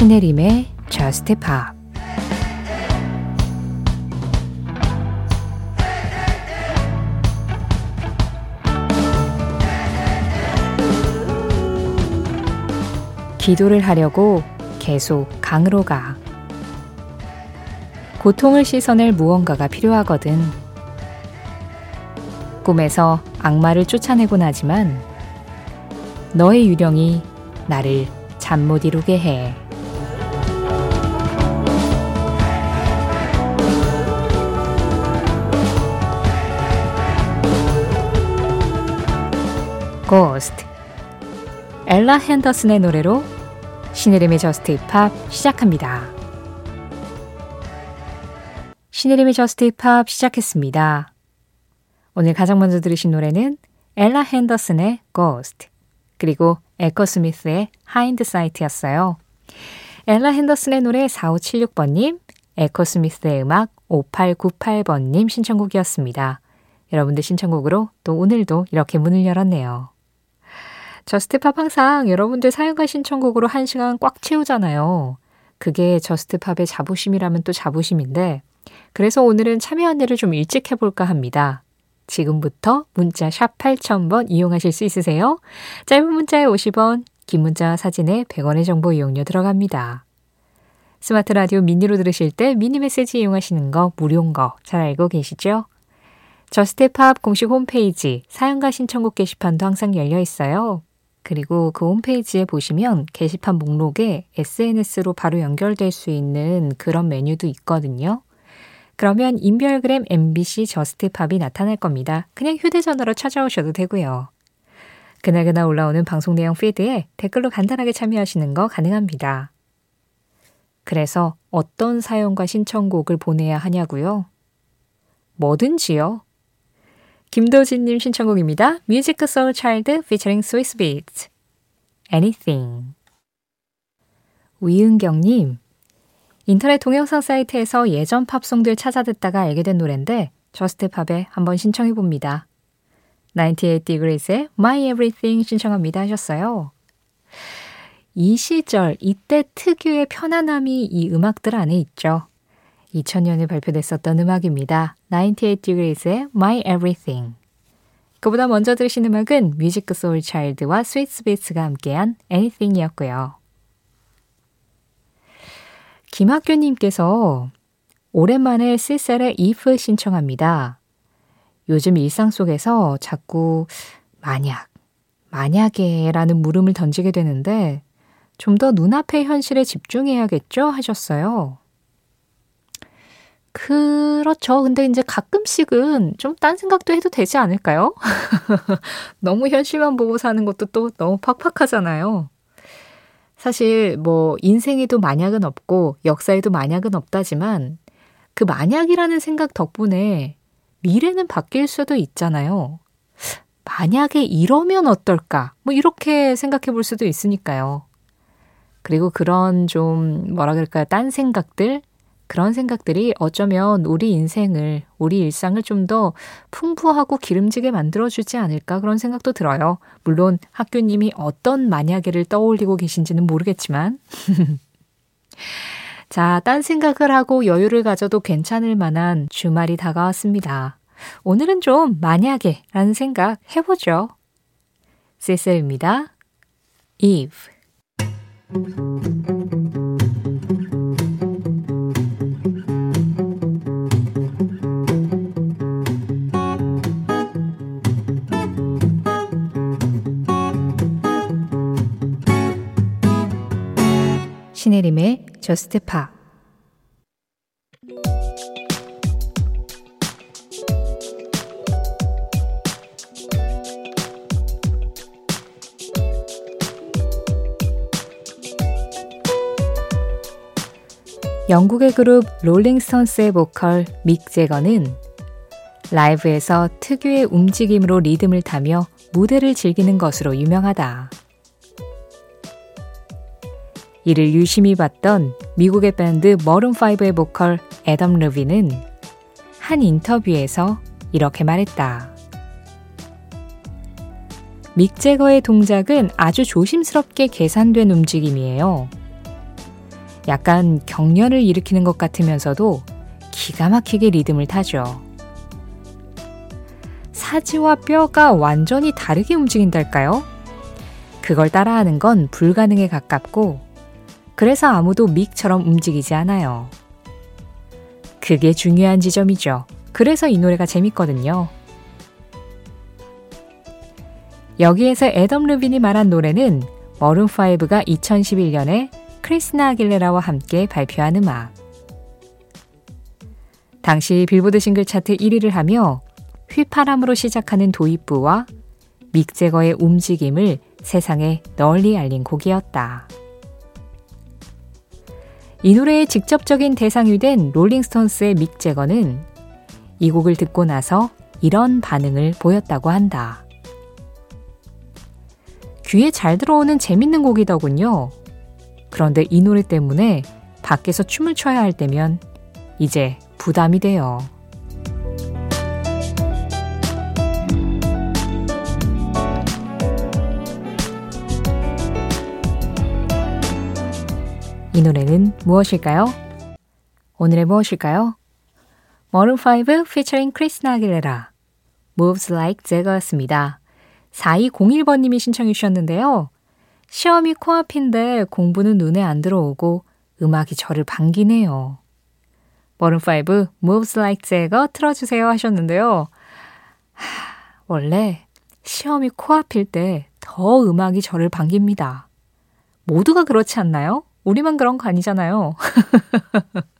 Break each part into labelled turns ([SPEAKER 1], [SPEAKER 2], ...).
[SPEAKER 1] 신혜림의 Just Pop 기도를 하려고 계속 강으로 가. 고통을 씻어낼 무언가가 필요하거든. 꿈에서 악마를 쫓아내곤 하지만 너의 유령이 나를 잠 못 이루게 해. Ghost 엘라 핸더슨의 노래로 신혜림의 Just Pop 시작합니다. 신혜림의 Just Pop 시작했습니다. 오늘 가장 먼저 들으신 노래는 엘라 핸더슨의 Ghost 그리고 Echosmith의 Hindsight였어요. 엘라 핸더슨의 노래 4576번님, Echosmith의 음악 5898번님 신청곡이었습니다. 여러분들 신청곡으로 또 오늘도 이렇게 문을 열었네요. Just Pop 항상 여러분들 사연과 신청곡으로 한 시간 꽉 채우잖아요. 그게 Just Pop의 자부심이라면 또 자부심인데, 그래서 오늘은 참여 안내를 좀 일찍 해볼까 합니다. 지금부터 문자 샵 8000번 이용하실 수 있으세요. 짧은 문자에 50원, 긴 문자 사진에 100원의 정보 이용료 들어갑니다. 스마트 라디오 미니로 들으실 때 미니 메시지 이용하시는 거 무료인 거 잘 알고 계시죠? Just Pop 공식 홈페이지 사연과 신청곡 게시판도 항상 열려 있어요. 그리고 그 홈페이지에 보시면 게시판 목록에 SNS로 바로 연결될 수 있는 그런 메뉴도 있거든요. 그러면 인별그램 MBC JUST POP이 나타날 겁니다. 그냥 휴대전화로 찾아오셔도 되고요. 그날그날 올라오는 방송 내용 피드에 댓글로 간단하게 참여하시는 거 가능합니다. 그래서 어떤 사연과 신청곡을 보내야 하냐고요? 뭐든지요. 김도진님 신청곡입니다. Musiq Soulchild 피처링 Swizz Beatz Anything 위은경님 인터넷 동영상 사이트에서 예전 팝송들 찾아 듣다가 알게 된 노래인데 JUST POP에 한번 신청해 봅니다. 98 Degrees의 My Everything 신청합니다 하셨어요. 이 시절 이때 특유의 편안함이 이 음악들 안에 있죠. 2000년에 발표됐었던 음악입니다. 98 Degrees의 My Everything. 그보다 먼저 들으신 음악은 Musiq Soulchild와 Swizz Beatz가 함께한 Anything이었고요. 김학규님께서 오랜만에 쓸셀의 if 신청합니다. 요즘 일상 속에서 자꾸 만약, 만약에 라는 물음을 던지게 되는데 좀 더 눈앞의 현실에 집중해야겠죠? 하셨어요. 그렇죠. 근데 이제 가끔씩은 좀 딴 생각도 해도 되지 않을까요? 너무 현실만 보고 사는 것도 또 너무 팍팍하잖아요. 사실 뭐 인생에도 만약은 없고 역사에도 만약은 없다지만 그 만약이라는 생각 덕분에 미래는 바뀔 수도 있잖아요. 만약에 이러면 어떨까? 뭐 이렇게 생각해 볼 수도 있으니까요. 그리고 그런 좀 뭐라 그럴까요? 딴 생각들, 그런 생각들이 어쩌면 우리 인생을, 우리 일상을 좀 더 풍부하고 기름지게 만들어주지 않을까 그런 생각도 들어요. 물론 학교님이 어떤 만약에를 떠올리고 계신지는 모르겠지만. 자, 딴 생각을 하고 여유를 가져도 괜찮을 만한 주말이 다가왔습니다. 오늘은 좀 만약에 라는 생각 해보죠. 셀셀입니다. Eve. 신혜림의 JUST POP 영국의 그룹 롤링스톤스의 보컬 믹 재거는 라이브에서 특유의 움직임으로 리듬을 타며 무대를 즐기는 것으로 유명하다. 이를 유심히 봤던 미국의 밴드 머름5의 보컬 애덤 르비는 한 인터뷰에서 이렇게 말했다. 믹 제거의 동작은 아주 조심스럽게 계산된 움직임이에요. 약간 경련을 일으키는 것 같으면서도 기가 막히게 리듬을 타죠. 사지와 뼈가 완전히 다르게 움직인달까요? 그걸 따라하는 건 불가능에 가깝고, 그래서 아무도 믹처럼 움직이지 않아요. 그게 중요한 지점이죠. 그래서 이 노래가 재밌거든요. 여기에서 애덤 루빈이 말한 노래는 머룬5가 2011년에 크리스나 아길레라와 함께 발표한 음악. 당시 빌보드 싱글 차트 1위를 하며 휘파람으로 시작하는 도입부와 믹제거의 움직임을 세상에 널리 알린 곡이었다. 이 노래의 직접적인 대상이 된 롤링스톤스의 믹 제거는 이 곡을 듣고 나서 이런 반응을 보였다고 한다. 귀에 잘 들어오는 재밌는 곡이더군요. 그런데 이 노래 때문에 밖에서 춤을 춰야 할 때면 이제 부담이 돼요. 이 노래는 무엇일까요? 오늘의 무엇일까요? 머른5 featuring 크리스나 아길레라 Moves Like Jagger였습니다. 4201번님이 신청해 주셨는데요. 시험이 코앞인데 공부는 눈에 안 들어오고 음악이 저를 반기네요. 머른5 Moves Like Jagger 틀어주세요 하셨는데요. 하, 원래 시험이 코앞일 때 더 음악이 저를 반깁니다. 모두가 그렇지 않나요? 우리만 그런 거 아니잖아요.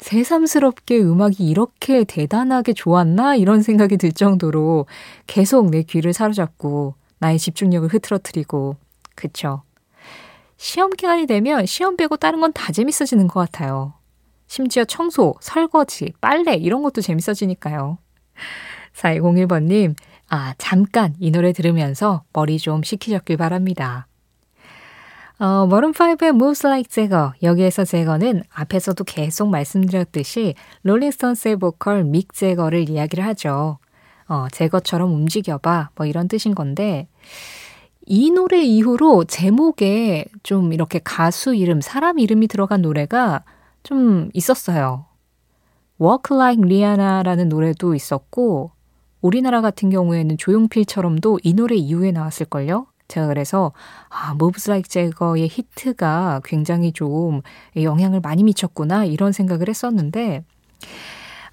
[SPEAKER 1] 새삼스럽게 음악이 이렇게 대단하게 좋았나? 이런 생각이 들 정도로 계속 내 귀를 사로잡고 나의 집중력을 흐트러뜨리고, 그쵸. 시험 기간이 되면 시험 빼고 다른 건 다 재밌어지는 것 같아요. 심지어 청소, 설거지, 빨래, 이런 것도 재밌어지니까요. 4201번님, 아, 잠깐 이 노래 들으면서 머리 좀 식히셨길 바랍니다. 어, 머른5의 Moves Like Jagger. 여기에서 제거는 앞에서도 계속 말씀드렸듯이 롤링스톤스의 보컬 믹 제거를 이야기를 하죠. 어, 제거처럼 움직여봐. 뭐 이런 뜻인 건데, 이 노래 이후로 제목에 좀 이렇게 가수 이름, 사람 이름이 들어간 노래가 좀 있었어요. Walk Like Rihanna라는 노래도 있었고, 우리나라 같은 경우에는 조용필처럼도 이 노래 이후에 나왔을걸요? 제가 그래서 아, Moves Like Jagger의 히트가 굉장히 좀 영향을 많이 미쳤구나 이런 생각을 했었는데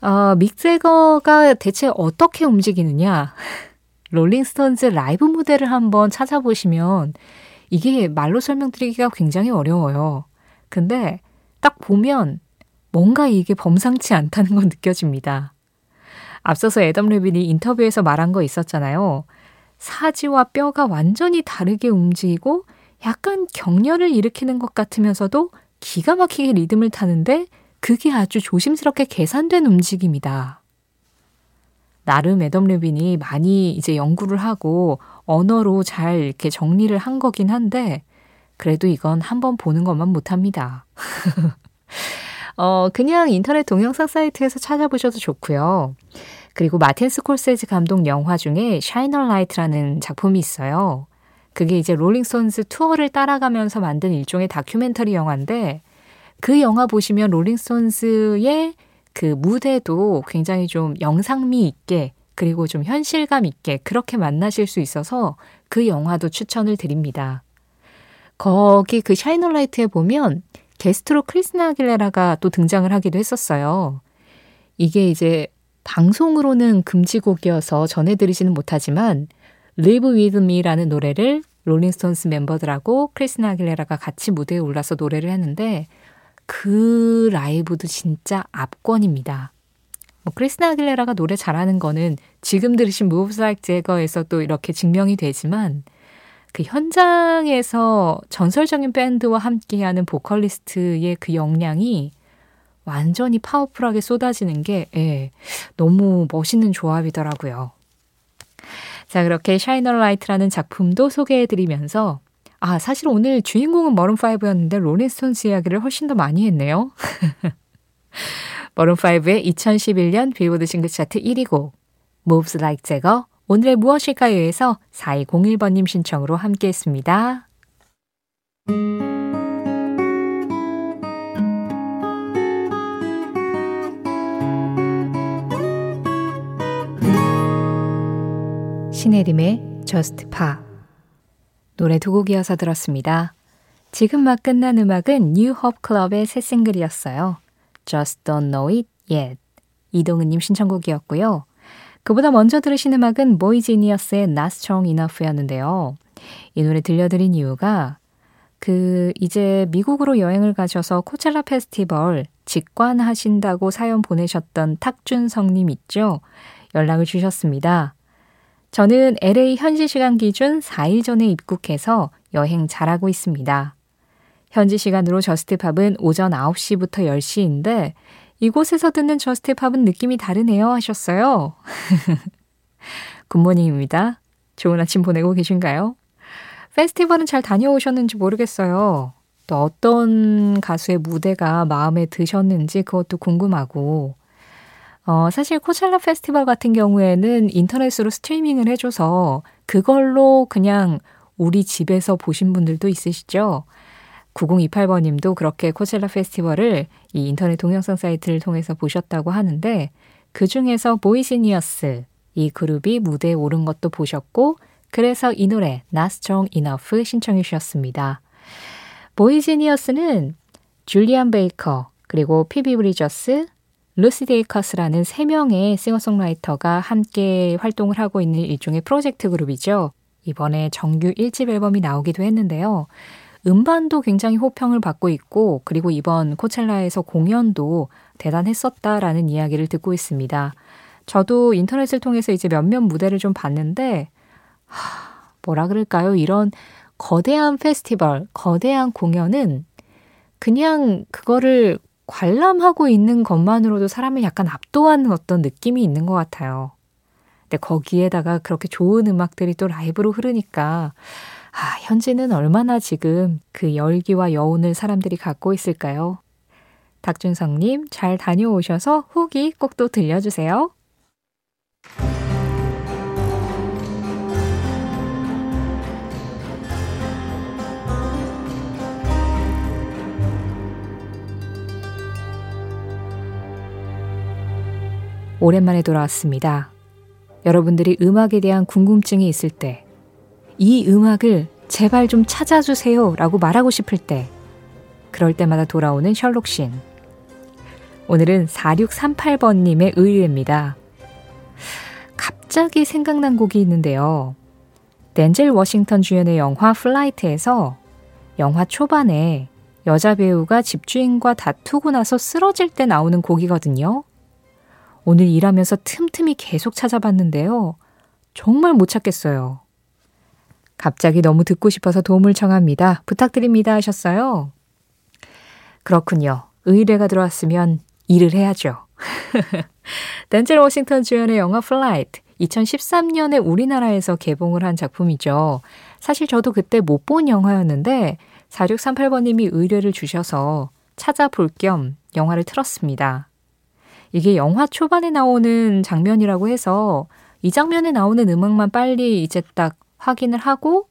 [SPEAKER 1] 어, 믹 재거가 대체 어떻게 움직이느냐 롤링스톤즈 라이브 무대를 한번 찾아보시면 이게 말로 설명드리기가 굉장히 어려워요. 근데 딱 보면 뭔가 이게 범상치 않다는 건 느껴집니다. 앞서서 애덤 레빈이 인터뷰에서 말한 거 있었잖아요. 사지와 뼈가 완전히 다르게 움직이고 약간 경련을 일으키는 것 같으면서도 기가 막히게 리듬을 타는데 그게 아주 조심스럽게 계산된 움직임이다. 나름 애덤 레빈이 많이 이제 연구를 하고 언어로 잘 이렇게 정리를 한 거긴 한데 그래도 이건 한번 보는 것만 못합니다. 어, 그냥 인터넷 동영상 사이트에서 찾아보셔도 좋고요. 그리고 마틴 스콜세지 감독 영화 중에 Shine a Light라는 작품이 있어요. 그게 이제 롤링스톤스 투어를 따라가면서 만든 일종의 다큐멘터리 영화인데 그 영화 보시면 롤링스톤스의 그 무대도 굉장히 좀 영상미 있게 그리고 좀 현실감 있게 그렇게 만나실 수 있어서 그 영화도 추천을 드립니다. 거기 그 Shine a Light에 보면 게스트로 크리스티나 아길레라가 또 등장을 하기도 했었어요. 이게 이제 방송으로는 금지곡이어서 전해드리지는 못하지만 Live With Me라는 노래를 롤링스톤스 멤버들하고 크리스나 아길레라가 같이 무대에 올라서 노래를 했는데 그 라이브도 진짜 압권입니다. 뭐 크리스나 아길레라가 노래 잘하는 거는 지금 들으신 Moves Like Jagger에서 또 이렇게 증명이 되지만 그 현장에서 전설적인 밴드와 함께하는 보컬리스트의 그 역량이 완전히 파워풀하게 쏟아지는 게 예, 너무 멋있는 조합이더라고요. 자, 그렇게 Shine a Light라는 작품도 소개해 드리면서 아, 사실 오늘 주인공은 마룬5였는데 롤링스톤스 이야기를 훨씬 더 많이 했네요. 마룬5의 2011년 빌보드 싱글 차트 1위 곡 Moves Like Jagger 오늘의 무엇일까요에서 4201번님 신청으로 함께 했습니다. 신혜림의 Just Pop 노래 두 곡 이어서 들었습니다. 지금 막 끝난 음악은 뉴홉 클럽의 새 싱글이었어요. Just Don't Know It Yet 이동은님 신청곡이었고요. 그보다 먼저 들으신 음악은 보이지니어스의 Not Strong Enough였는데요. 이 노래 들려드린 이유가 그 이제 미국으로 여행을 가셔서 코첼라 페스티벌 직관하신다고 사연 보내셨던 탁준성님 있죠? 연락을 주셨습니다. 저는 LA 현지 시간 기준 4일 전에 입국해서 여행 잘하고 있습니다. 현지 시간으로 JUST POP은 오전 9시부터 10시인데 이곳에서 듣는 JUST POP은 느낌이 다르네요 하셨어요. 굿모닝입니다. 좋은 아침 보내고 계신가요? 페스티벌은 잘 다녀오셨는지 모르겠어요. 또 어떤 가수의 무대가 마음에 드셨는지 그것도 궁금하고, 어, 사실 코첼라 페스티벌 같은 경우에는 인터넷으로 스트리밍을 해줘서 그걸로 그냥 우리 집에서 보신 분들도 있으시죠? 9028번 님도 그렇게 코첼라 페스티벌을 이 인터넷 동영상 사이트를 통해서 보셨다고 하는데 그 중에서 보이시니어스 이 그룹이 무대에 오른 것도 보셨고 그래서 이 노래 Not Strong Enough 신청해 주셨습니다. 보이지니어스는 줄리안 베이커 그리고 피비 브리저스 루시 데이커스라는 세 명의 싱어송라이터가 함께 활동을 하고 있는 일종의 프로젝트 그룹이죠. 이번에 정규 1집 앨범이 나오기도 했는데요. 음반도 굉장히 호평을 받고 있고, 그리고 이번 코첼라에서 공연도 대단했었다라는 이야기를 듣고 있습니다. 저도 인터넷을 통해서 이제 몇몇 무대를 좀 봤는데, 뭐라 그럴까요? 이런 거대한 페스티벌, 거대한 공연은 그냥 그거를 관람하고 있는 것만으로도 사람을 약간 압도하는 어떤 느낌이 있는 것 같아요. 근데 거기에다가 그렇게 좋은 음악들이 또 라이브로 흐르니까, 아, 현지는 얼마나 지금 그 열기와 여운을 사람들이 갖고 있을까요? 닥준성님, 잘 다녀오셔서 후기 꼭 또 들려주세요. 오랜만에 돌아왔습니다. 여러분들이 음악에 대한 궁금증이 있을 때, 이 음악을 제발 좀 찾아주세요 라고 말하고 싶을 때, 그럴 때마다 돌아오는 셜록신. 오늘은 4638번님의 의뢰입니다. 갑자기 생각난 곡이 있는데요. 덴젤 워싱턴 주연의 영화 Flight에서 영화 초반에 여자 배우가 집주인과 다투고 나서 쓰러질 때 나오는 곡이거든요. 오늘 일하면서 틈틈이 계속 찾아봤는데요. 정말 못 찾겠어요. 갑자기 너무 듣고 싶어서 도움을 청합니다. 부탁드립니다 하셨어요. 그렇군요. 의뢰가 들어왔으면 일을 해야죠. 덴젤 워싱턴 주연의 영화 Flight 2013년에 우리나라에서 개봉을 한 작품이죠. 사실 저도 그때 못 본 영화였는데 4638번님이 의뢰를 주셔서 찾아볼 겸 영화를 틀었습니다. 이게 영화 초반에 나오는 장면이라고 해서 이 장면에 나오는 음악만 빨리 이제 딱 확인을 하고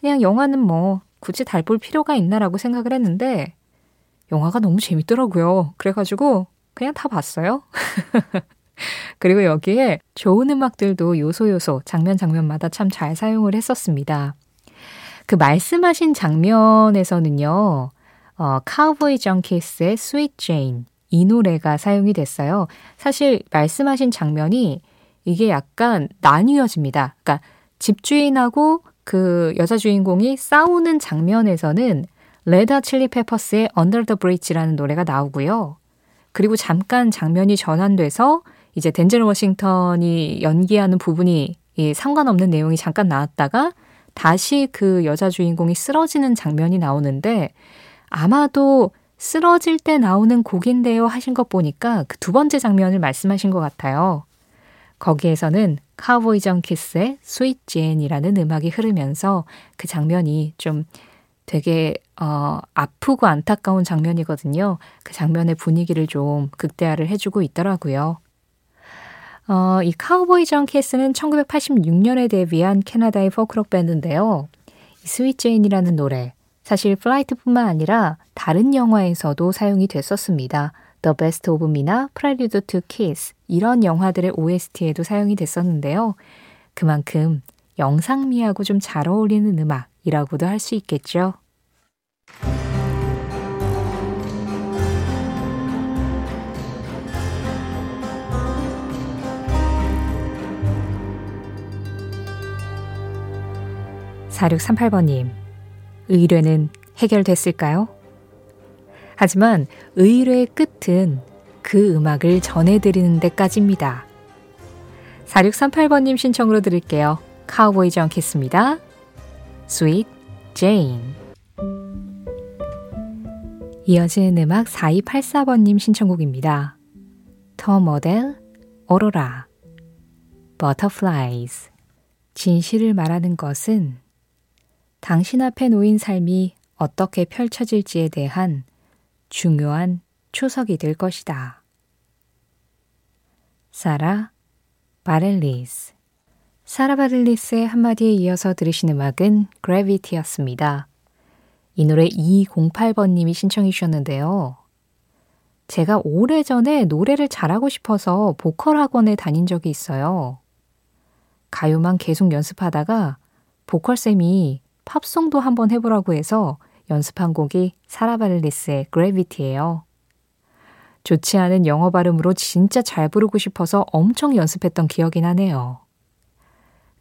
[SPEAKER 1] 그냥 영화는 뭐 굳이 달 볼 필요가 있나라고 생각을 했는데 영화가 너무 재밌더라고요. 그래가지고 그냥 다 봤어요. 그리고 여기에 좋은 음악들도 요소 요소 장면 장면마다 참 잘 사용을 했었습니다. 그 말씀하신 장면에서는요. 어, 카우보이 정키스의 Sweet Jane 이 노래가 사용이 됐어요. 사실 말씀하신 장면이 이게 약간 나뉘어집니다. 그러니까 집주인하고 그 여자 주인공이 싸우는 장면에서는 레드 핫 칠리 페퍼스의 Under the Bridge라는 노래가 나오고요. 그리고 잠깐 장면이 전환돼서 이제 덴젤 워싱턴이 연기하는 부분이 이 상관없는 내용이 잠깐 나왔다가 다시 그 여자 주인공이 쓰러지는 장면이 나오는데 아마도 쓰러질 때 나오는 곡인데요 하신 것 보니까 그 두 번째 장면을 말씀하신 것 같아요. 거기에서는 Cowboy Junkies의 Sweet Jane이라는 음악이 흐르면서 그 장면이 좀 되게 어, 아프고 안타까운 장면이거든요. 그 장면의 분위기를 좀 극대화를 해주고 있더라고요. 어, 이 Cowboy Junkies는 1986년에 데뷔한 캐나다의 포크록 밴드인데요. 이 Sweet Jane이라는 노래 사실 Flight뿐만 아니라 다른 영화에서도 사용이 됐었습니다. The Best of Me나 Prelude to Kiss 이런 영화들의 OST에도 사용이 됐었는데요. 그만큼 영상미하고 좀 잘 어울리는 음악이라고도 할 수 있겠죠. (4638번님) 의뢰는 해결됐을까요? 하지만 의뢰의 끝은 그 음악을 전해드리는 데까지입니다. 4638번님 신청으로 들을게요. 카우보이 정키스입니다. Sweet Jane 이어지는 음악 4284번님 신청곡입니다. 더 모델 오로라 Butterflies 진실을 말하는 것은 당신 앞에 놓인 삶이 어떻게 펼쳐질지에 대한 중요한 초석이 될 것이다. 사라 바렐리스 사라 바렐리스의 한마디에 이어서 들으신 음악은 Gravity였습니다. 이 노래 2208번님이 신청해 주셨는데요. 제가 오래전에 노래를 잘하고 싶어서 보컬 학원에 다닌 적이 있어요. 가요만 계속 연습하다가 보컬쌤이 팝송도 한번 해보라고 해서 연습한 곡이 사라발리스의 그래비티예요. 좋지 않은 영어 발음으로 진짜 잘 부르고 싶어서 엄청 연습했던 기억이 나네요.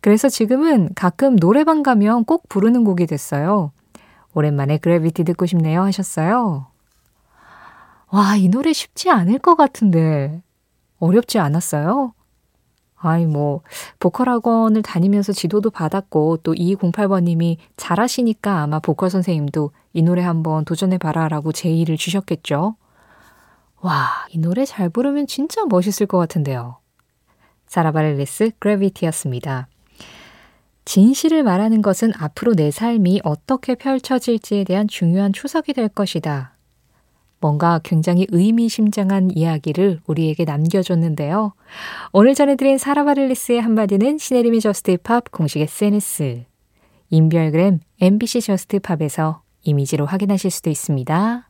[SPEAKER 1] 그래서 지금은 가끔 노래방 가면 꼭 부르는 곡이 됐어요. 오랜만에 그래비티 듣고 싶네요 하셨어요. 와, 이 노래 쉽지 않을 것 같은데. 어렵지 않았어요? 아이, 뭐, 보컬 학원을 다니면서 지도도 받았고, 또 2208번님이 잘하시니까 아마 보컬 선생님도 이 노래 한번 도전해봐라 라고 제의를 주셨겠죠. 와, 이 노래 잘 부르면 진짜 멋있을 것 같은데요. 사라바렐레스 그래비티였습니다. 진실을 말하는 것은 앞으로 내 삶이 어떻게 펼쳐질지에 대한 중요한 초석이 될 것이다. 뭔가 굉장히 의미심장한 이야기를 우리에게 남겨줬는데요. 오늘 전해드린 사라 바렐리스의 한마디는 신혜림의 Just Pop 공식 SNS, 인별그램 MBC Just Pop에서 이미지로 확인하실 수도 있습니다.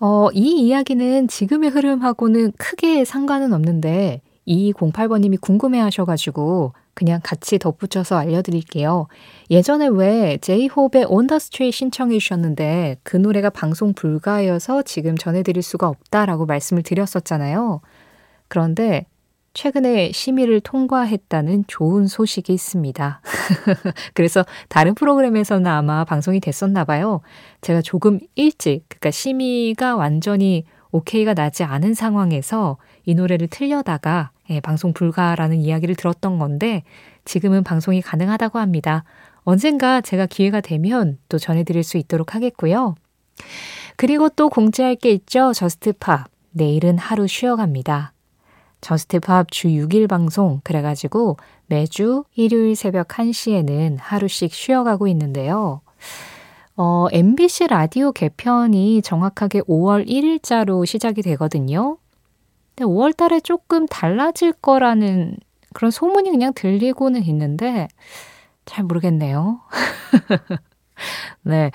[SPEAKER 1] 어, 이 이야기는 지금의 흐름하고는 크게 상관은 없는데 2208번님이 궁금해 하셔가지고 그냥 같이 덧붙여서 알려드릴게요. 예전에 왜 제이홉의 Street 신청해 주셨는데 그 노래가 방송 불가여서 지금 전해드릴 수가 없다라고 말씀을 드렸었잖아요. 그런데 최근에 심의를 통과했다는 좋은 소식이 있습니다. 그래서 다른 프로그램에서는 아마 방송이 됐었나 봐요. 제가 조금 일찍, 그러니까 심의가 완전히 오케이가 나지 않은 상황에서 이 노래를 틀려다가 예, 방송 불가라는 이야기를 들었던 건데 지금은 방송이 가능하다고 합니다. 언젠가 제가 기회가 되면 또 전해드릴 수 있도록 하겠고요. 그리고 또 공지할 게 있죠. Just Pop. 내일은 하루 쉬어갑니다. Just Pop 주 6일 방송 그래가지고 매주 일요일 새벽 1시에는 하루씩 쉬어가고 있는데요. 어, MBC 라디오 개편이 정확하게 5월 1일자로 시작이 되거든요. 근데 5월 달에 조금 달라질 거라는 그런 소문이 그냥 들리고는 있는데 잘 모르겠네요. 네.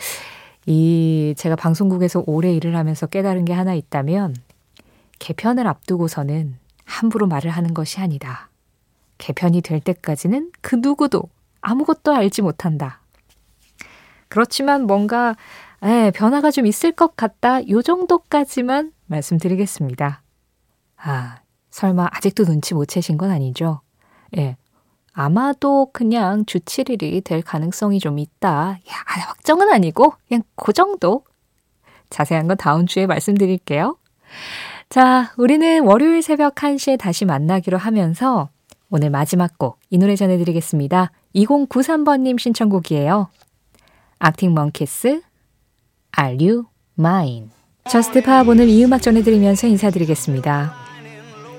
[SPEAKER 1] 이 제가 방송국에서 오래 일을 하면서 깨달은 게 하나 있다면 개편을 앞두고서는 함부로 말을 하는 것이 아니다. 개편이 될 때까지는 그 누구도 아무것도 알지 못한다. 그렇지만 뭔가 에, 변화가 좀 있을 것 같다. 요 정도까지만 말씀드리겠습니다. 아, 설마 아직도 눈치 못 채신 건 아니죠? 예. 아마도 그냥 주 7일이 될 가능성이 좀 있다. 야, 확정은 아니고 그냥 그 정도. 자세한 건 다음 주에 말씀드릴게요. 자, 우리는 월요일 새벽 1시에 다시 만나기로 하면서 오늘 마지막 곡 이 노래 전해드리겠습니다. 2093번님 신청곡이에요. 악팅 먼키스 Are You Mine? Just Pop 오늘 이 음악 전해드리면서 인사드리겠습니다.